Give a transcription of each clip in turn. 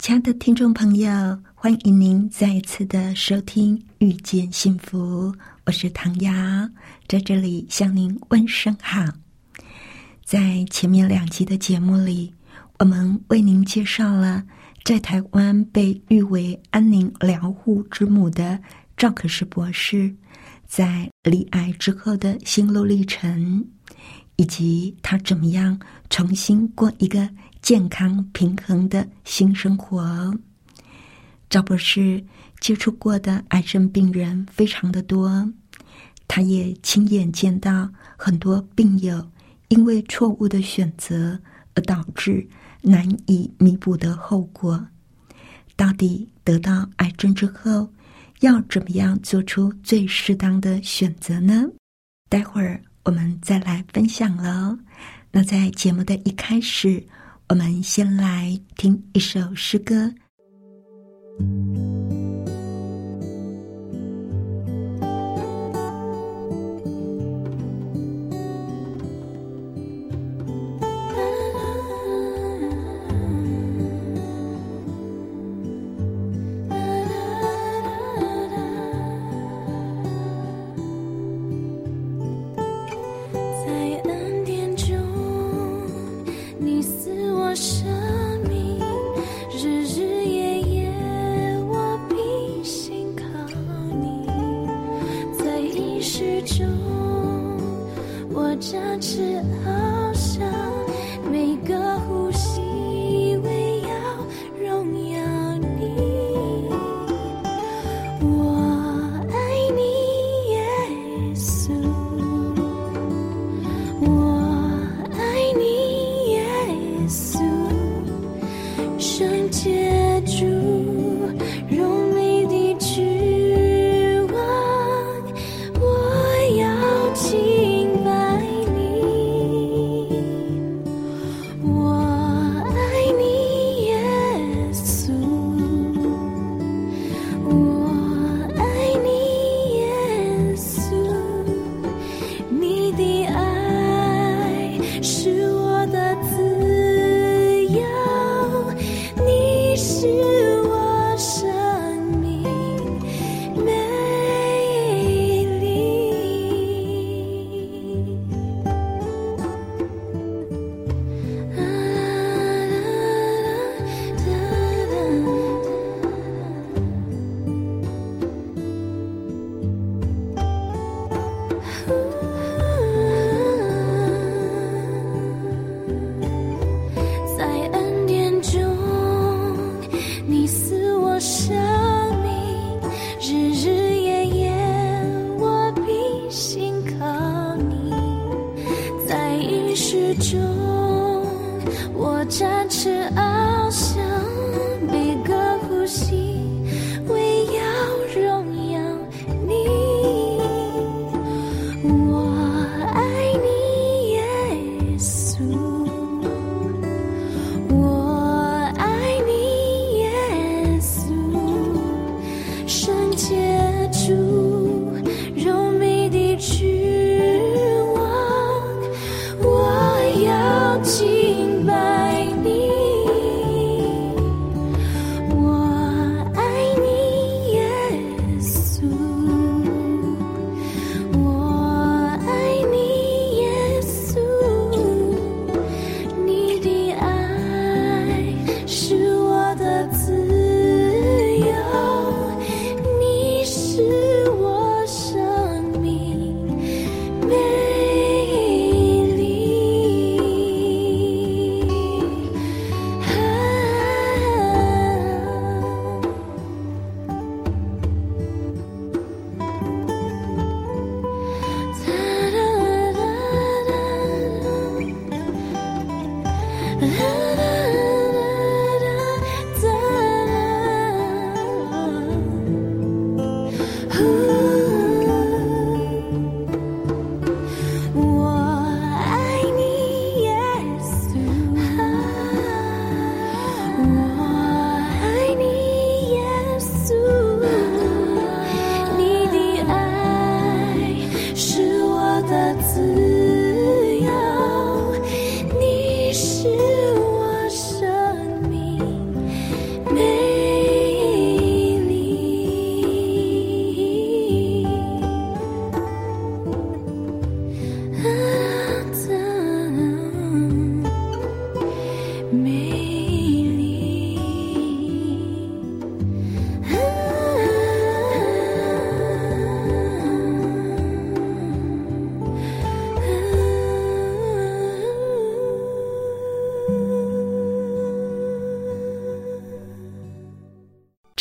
亲爱的听众朋友，欢迎您再一次的收听《遇见幸福》，我是唐瑶，在这里向您问声好。在前面两集的节目里，我们为您介绍了在台湾被誉为安宁疗护之母的赵可士博士，在离癌之后的心路历程，以及他怎么样重新过一个。健康平衡的新生活。赵博士接触过的癌症病人非常的多，他也亲眼见到很多病友因为错误的选择而导致难以弥补的后果。到底得到癌症之后要怎么样做出最适当的选择呢？待会儿我们再来分享喽。那在节目的一开始。我们先来听一首诗歌。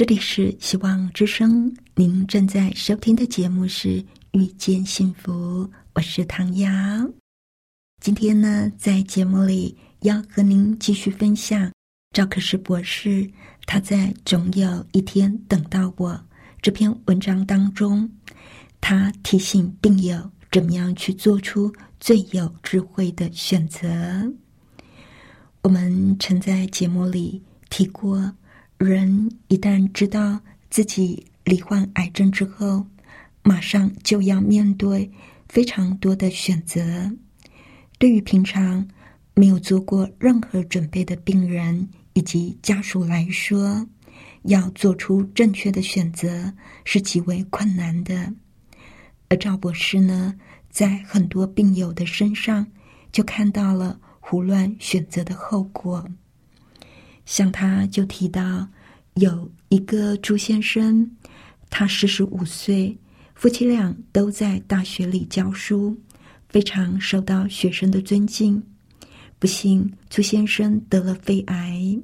里是希望之声，您正在收听的节目是《遇见幸福》，我是唐瑶。今天呢，在节目里要和您继续分享赵可士博士他在《总有一天等到我》这篇文章当中，他提醒病友怎么样去做出最有智慧的选择。我们曾在节目里提过。人一旦知道自己罹患癌症之后，马上就要面对非常多的选择。对于平常没有做过任何准备的病人以及家属来说，要做出正确的选择是极为困难的。而赵博士呢，在很多病友的身上就看到了胡乱选择的后果。像他就提到，有一个朱先生，他四十五岁，夫妻俩都在大学里教书，非常受到学生的尊敬。不幸，朱先生得了肺癌，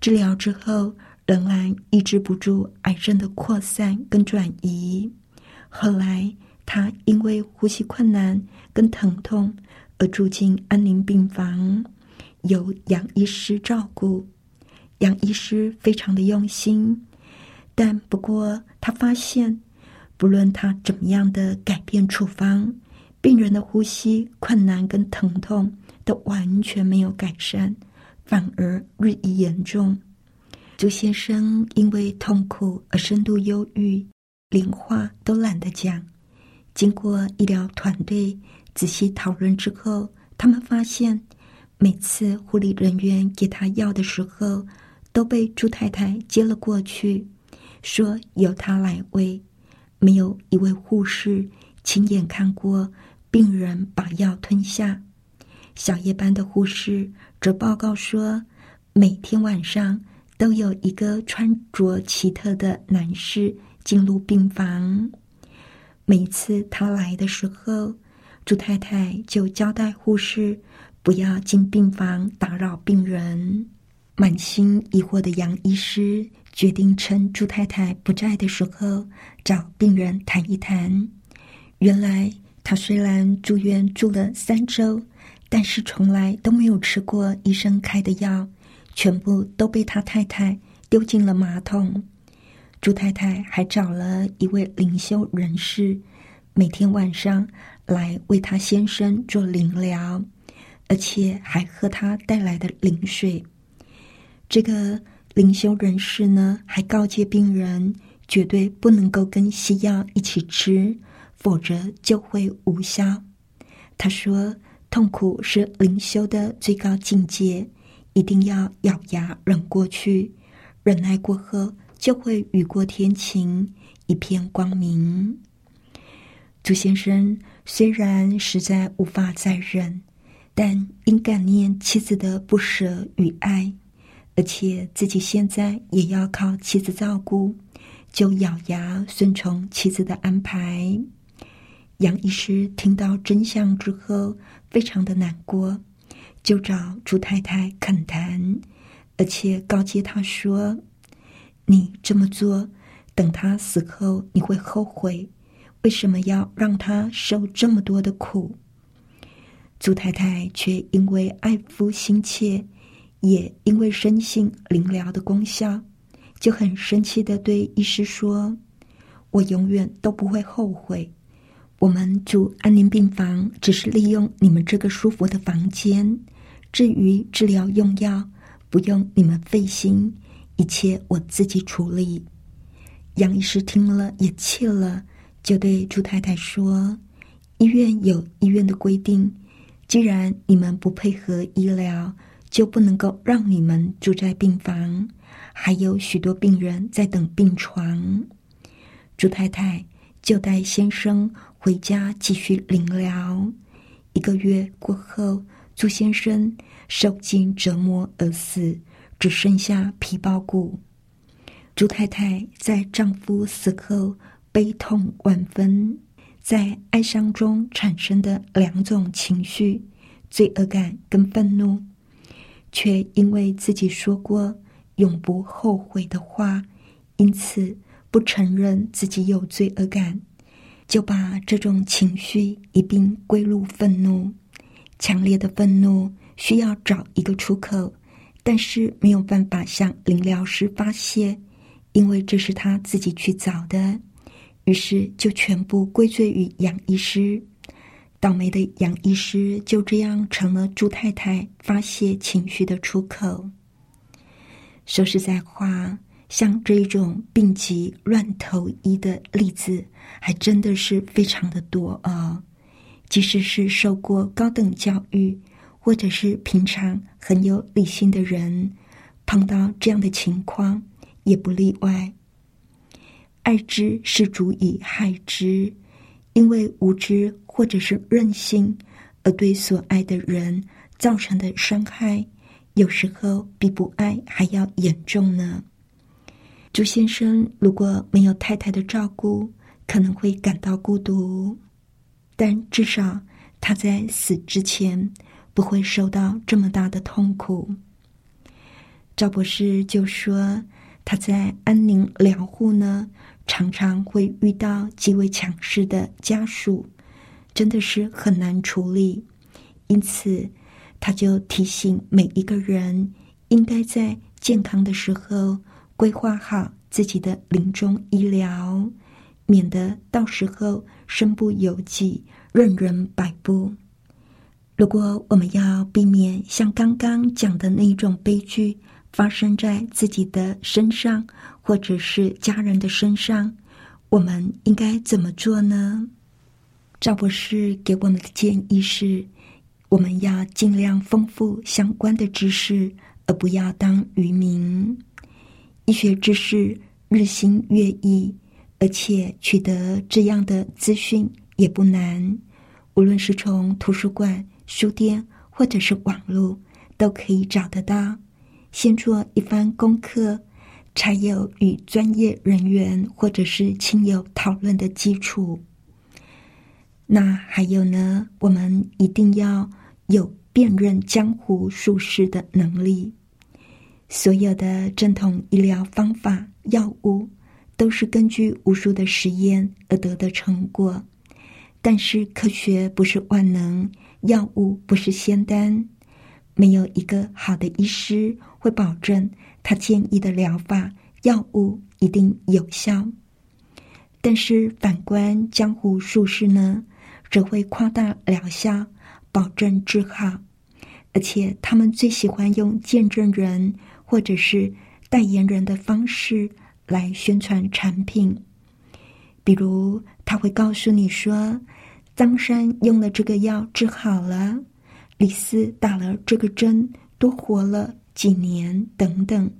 治疗之后仍然抑制不住癌症的扩散跟转移。后来，他因为呼吸困难跟疼痛而住进安宁病房，由杨医师照顾。杨医师非常的用心，但不过他发现，不论他怎么样的改变处方，病人的呼吸困难跟疼痛都完全没有改善，反而日益严重。朱先生因为痛苦而深度忧郁，连话都懒得讲。经过医疗团队仔细讨论之后，他们发现，每次护理人员给他药的时候，都被朱太太接了过去，说由她来喂。没有一位护士亲眼看过病人把药吞下。小夜班的护士则报告说，每天晚上都有一个穿着奇特的男士进入病房。每次他来的时候，朱太太就交代护士不要进病房打扰病人。满心疑惑的杨医师决定趁朱太太不在的时候找病人谈一谈。原来他虽然住院住了三周，但是从来都没有吃过医生开的药，全部都被他太太丢进了马桶。朱太太还找了一位灵修人士，每天晚上来为他先生做灵疗，而且还喝他带来的灵水。这个灵修人士呢，还告诫病人绝对不能够跟西药一起吃，否则就会无效。他说：“痛苦是灵修的最高境界，一定要咬牙忍过去，忍耐过后就会雨过天晴，一片光明。”朱先生虽然实在无法再忍，但因感念妻子的不舍与爱。而且自己现在也要靠妻子照顾，就咬牙顺从妻子的安排。杨医师听到真相之后，非常的难过，就找朱太太恳谈，而且告诫他说：“你这么做，等他死后你会后悔，为什么要让他受这么多的苦？”朱太太却因为爱夫心切。也因为深信灵疗的功效，就很生气的对医师说：“我永远都不会后悔。我们住安宁病房，只是利用你们这个舒服的房间。至于治疗用药，不用你们费心，一切我自己处理。”杨医师听了也气了，就对朱太太说：“医院有医院的规定，既然你们不配合医疗。”就不能够让你们住在病房，还有许多病人在等病床。朱太太就带先生回家继续临疗。一个月过后，朱先生受尽折磨而死，只剩下皮包骨。朱太太在丈夫死后悲痛万分，在哀伤中产生的两种情绪：罪恶感跟愤怒。却因为自己说过永不后悔的话，因此不承认自己有罪恶感，就把这种情绪一并归入愤怒。强烈的愤怒需要找一个出口，但是没有办法向灵疗师发泄，因为这是他自己去找的。于是就全部归罪于杨医师。倒霉的杨医师就这样成了朱太太发泄情绪的出口。说实在话，像这种病急乱投医的例子，还真的是非常的多啊！即使是受过高等教育，或者是平常很有理性的人，碰到这样的情况也不例外。爱之是足以害之。因为无知或者是任性，而对所爱的人造成的伤害，有时候比不爱还要严重呢。朱先生如果没有太太的照顾，可能会感到孤独，但至少他在死之前不会受到这么大的痛苦。赵博士就说他在安宁疗护呢。常常会遇到极为强势的家属，真的是很难处理。因此，他就提醒每一个人，应该在健康的时候规划好自己的临终医疗，免得到时候身不由己、任人摆布。如果我们要避免像刚刚讲的那一种悲剧，发生在自己的身上，或者是家人的身上，我们应该怎么做呢？赵博士给我们的建议是：我们要尽量丰富相关的知识，而不要当渔民。医学知识日新月异，而且取得这样的资讯也不难。无论是从图书馆、书店，或者是网络，都可以找得到。先做一番功课，才有与专业人员或者是亲友讨论的基础。那还有呢，我们一定要有辨认江湖术士的能力。所有的正统医疗方法、药物，都是根据无数的实验而得的成果。但是科学不是万能，药物不是仙丹。没有一个好的医师会保证他建议的疗法药物一定有效，但是反观江湖术士呢，则会夸大疗效，保证治好，而且他们最喜欢用见证人或者是代言人的方式来宣传产品，比如他会告诉你说，张三用了这个药治好了。李四打了这个针，多活了。几年等等。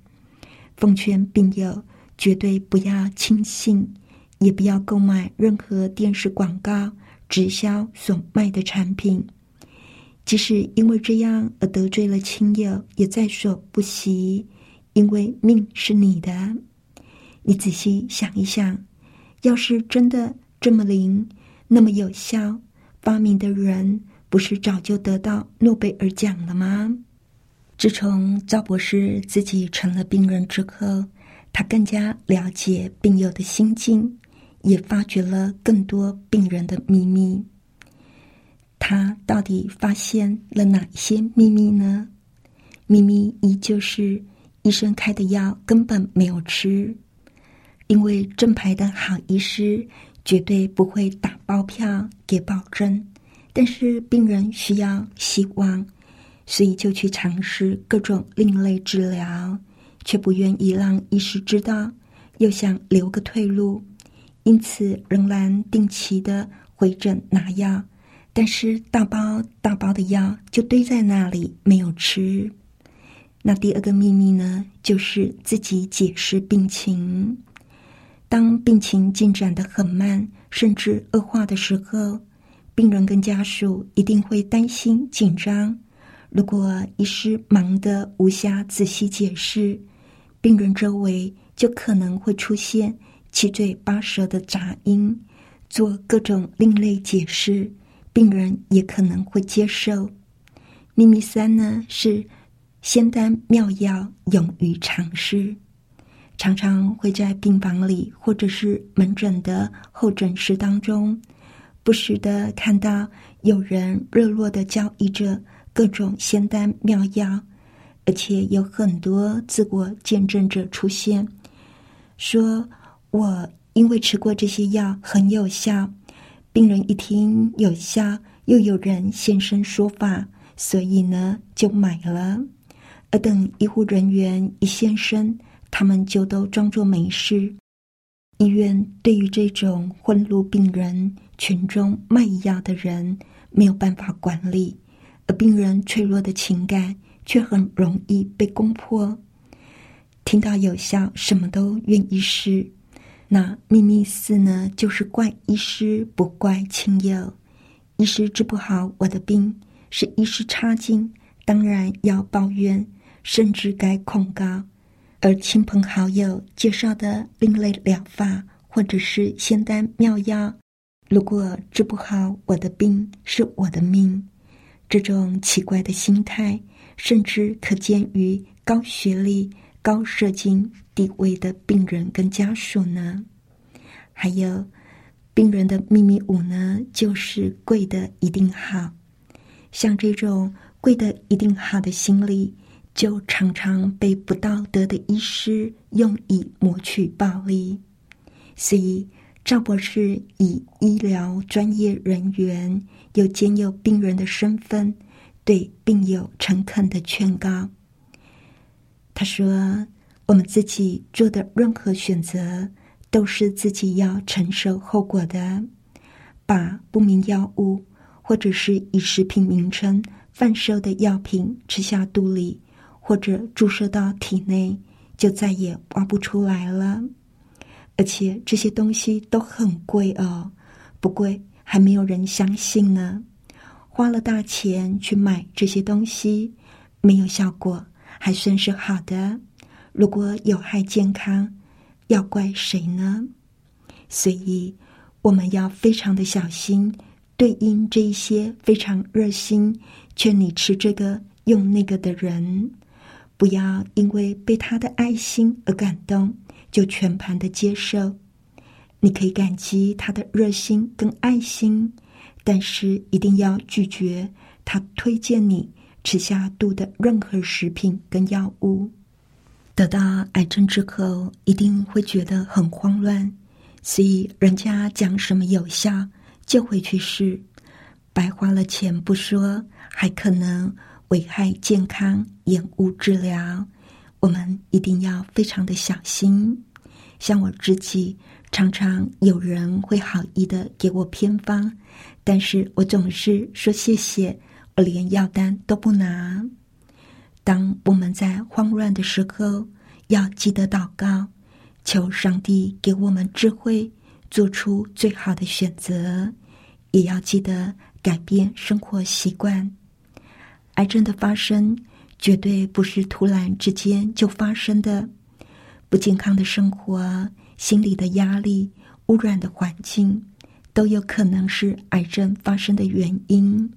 奉劝病友绝对不要轻信，也不要购买任何电视广告直销所卖的产品。即使因为这样而得罪了亲友，也在所不惜。因为命是你的，你仔细想一想，要是真的这么灵，那么有效，发明的人。不是早就得到诺贝尔奖了吗？自从赵博士自己成了病人之后，他更加了解病友的心境，也发掘了更多病人的秘密。他到底发现了哪些秘密呢？秘密依旧是医生开的药根本没有吃，因为正牌的好医师绝对不会打包票给保证。但是病人需要希望，所以就去尝试各种另类治疗，却不愿意让医师知道，又想留个退路，因此仍然定期的回诊拿药，但是大包大包的药就堆在那里没有吃。那第二个秘密呢，就是自己解释病情。当病情进展的很慢，甚至恶化的时候。病人跟家属一定会担心紧张。如果医师忙得无暇仔细解释，病人周围就可能会出现七嘴八舌的杂音，做各种另类解释，病人也可能会接受。秘密三呢是仙丹妙药勇于尝试，常常会在病房里或者是门诊的候诊室当中，不时的看到有人热络的交易着各种仙丹妙药，而且有很多自我见证者出现，说我因为吃过这些药很有效。病人一听有效，又有人现身说法，所以呢就买了。而等医护人员一现身，他们就都装作没事。医院对于这种混入病人群中卖药的人没有办法管理，而病人脆弱的情感却很容易被攻破。听到有效，什么都愿意试。那秘密四呢，就是怪医师，不怪亲友。医师治不好我的病，是医师差劲，当然要抱怨，甚至该控告。而亲朋好友介绍的另类疗法，或者是仙丹妙药，如果治不好我的病，是我的命。这种奇怪的心态，甚至可见于高学历、高社经。地位的病人跟家属呢，还有病人的秘密五呢，就是贵的一定好。像这种贵的一定好的心理，就常常被不道德的医师用以谋取暴利。所以赵博士以医疗专业人员又兼有病人的身份，对病友诚恳的劝告。他说。我们自己做的任何选择，都是自己要承受后果的。把不明药物或者是以食品名称贩售的药品吃下肚里，或者注射到体内，就再也挖不出来了。而且这些东西都很贵哦，不贵还没有人相信呢。花了大钱去买这些东西，没有效果，还算是好的。如果有害健康，要怪谁呢？所以我们要非常的小心，对应这一些非常热心劝你吃这个用那个的人，不要因为被他的爱心而感动，就全盘的接受。你可以感激他的热心跟爱心，但是一定要拒绝他推荐你吃下肚的任何食品跟药物。得到癌症之后，一定会觉得很慌乱，所以人家讲什么有效，就会去试，白花了钱不说，还可能危害健康，延误治疗。我们一定要非常的小心。像我自己，常常有人会好意的给我偏方，但是我总是说谢谢，我连药单都不拿。当我们在慌乱的时候，要记得祷告，求上帝给我们智慧，做出最好的选择。也要记得改变生活习惯。癌症的发生绝对不是突然之间就发生的，不健康的生活、心理的压力、污染的环境，都有可能是癌症发生的原因。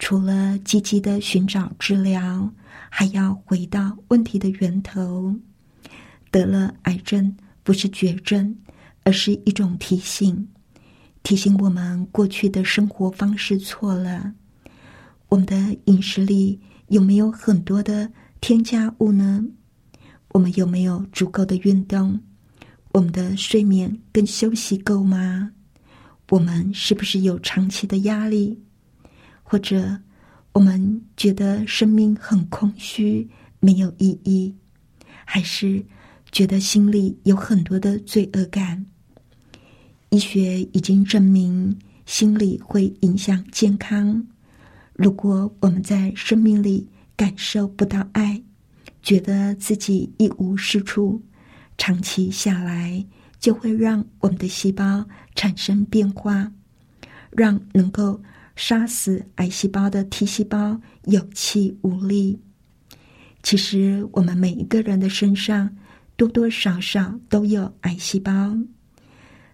除了积极的寻找治疗。还要回到问题的源头。得了癌症不是绝症，而是一种提醒，提醒我们过去的生活方式错了。我们的饮食里有没有很多的添加物呢？我们有没有足够的运动？我们的睡眠跟休息够吗？我们是不是有长期的压力？或者？我们觉得生命很空虚，没有意义，还是觉得心里有很多的罪恶感？医学已经证明，心理会影响健康。如果我们在生命里感受不到爱，觉得自己一无是处，长期下来就会让我们的细胞产生变化，让能够。杀死癌细胞的 T 细胞有气无力。其实，我们每一个人的身上多多少少都有癌细胞。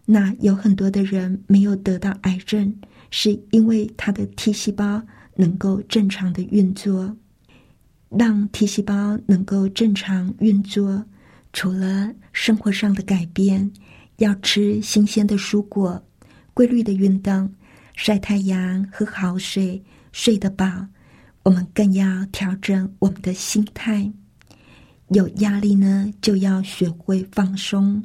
那有很多的人没有得到癌症，是因为他的 T 细胞能够正常的运作。让 T 细胞能够正常运作，除了生活上的改变，要吃新鲜的蔬果，规律的运动，晒太阳，喝好水，睡得饱。我们更要调整我们的心态。有压力呢，就要学会放松，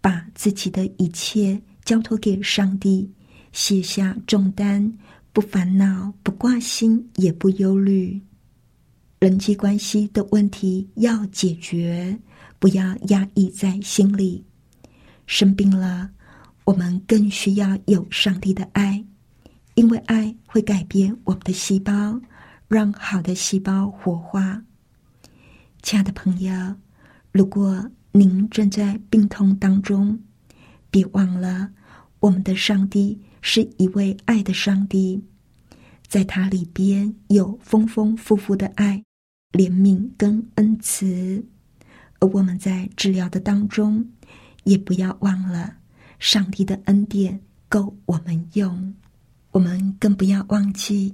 把自己的一切交托给上帝，卸下重担，不烦恼，不挂心，也不忧虑。人际关系的问题要解决，不要压抑在心里。生病了，我们更需要有上帝的爱，因为爱会改变我们的细胞。让好的细胞活化。亲爱的朋友，如果您正在病痛当中，别忘了，我们的上帝是一位爱的上帝，在他里边有丰丰富富的爱、怜悯跟恩慈。而我们在治疗的当中，也不要忘了，上帝的恩典够我们用。我们更不要忘记。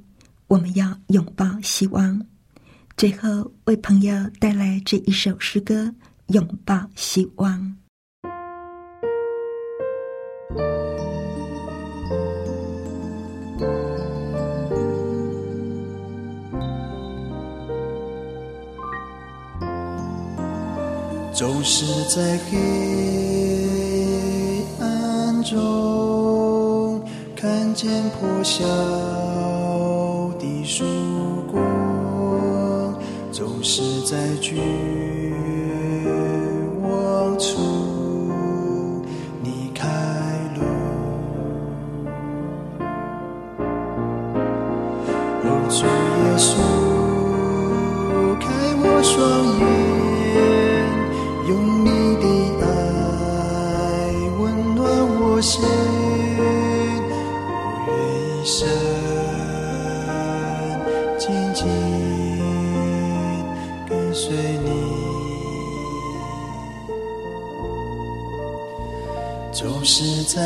我们要拥抱希望。最后，为朋友带来这一首诗歌《拥抱希望》。总是在黑暗中看见破晓的。曙光总是在绝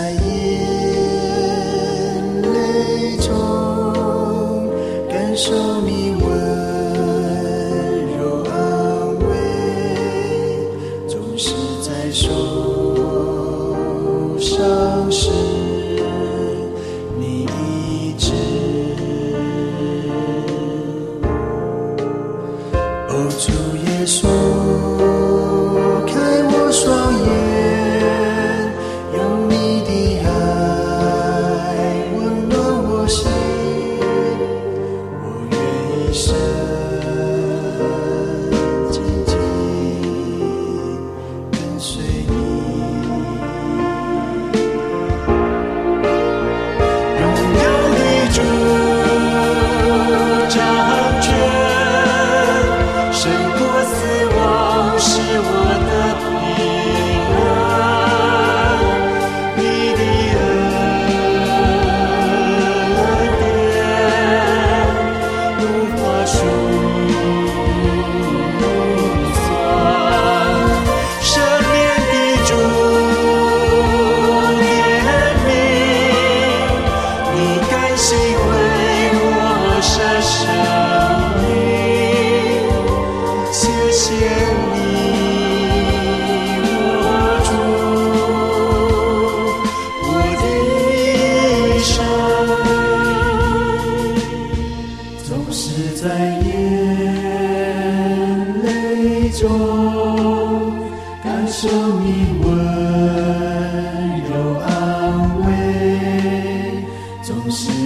在眼泪中感受你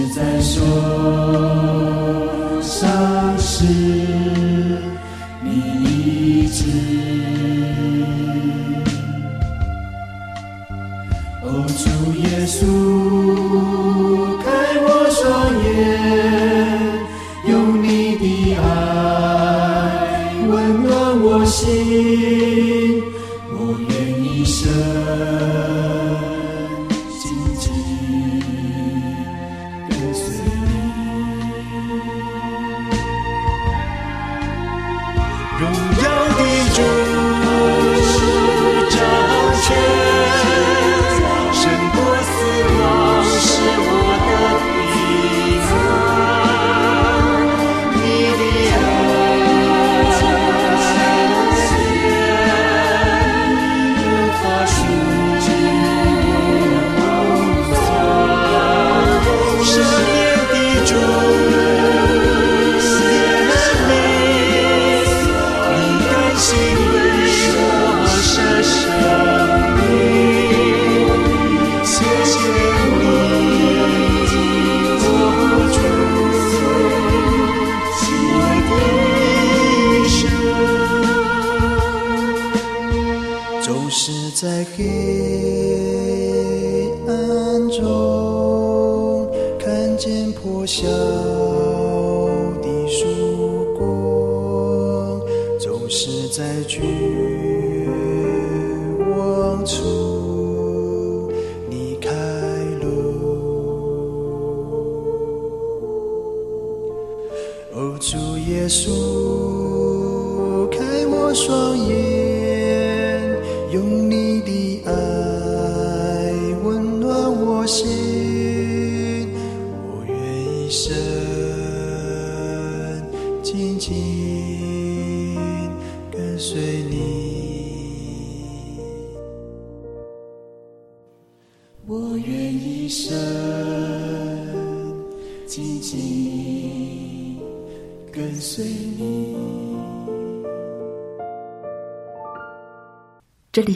在说伤心主耶稣，开我双眼，用你的爱温暖我心，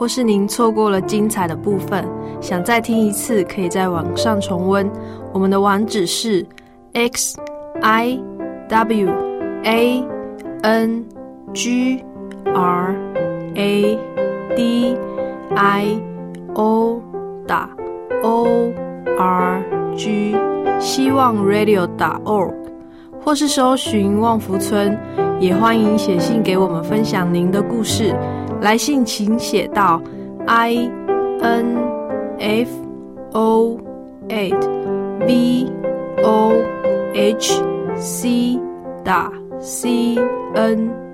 或是您错过了精彩的部分，想再听一次，可以在网上重温。我们的网址是 x i w a n g r a d i o 打 o r g，希望 radio 打 org，或是搜寻旺福村，也欢迎写信给我们分享您的故事。来信请写到 i n f o at v o h c 打 c n。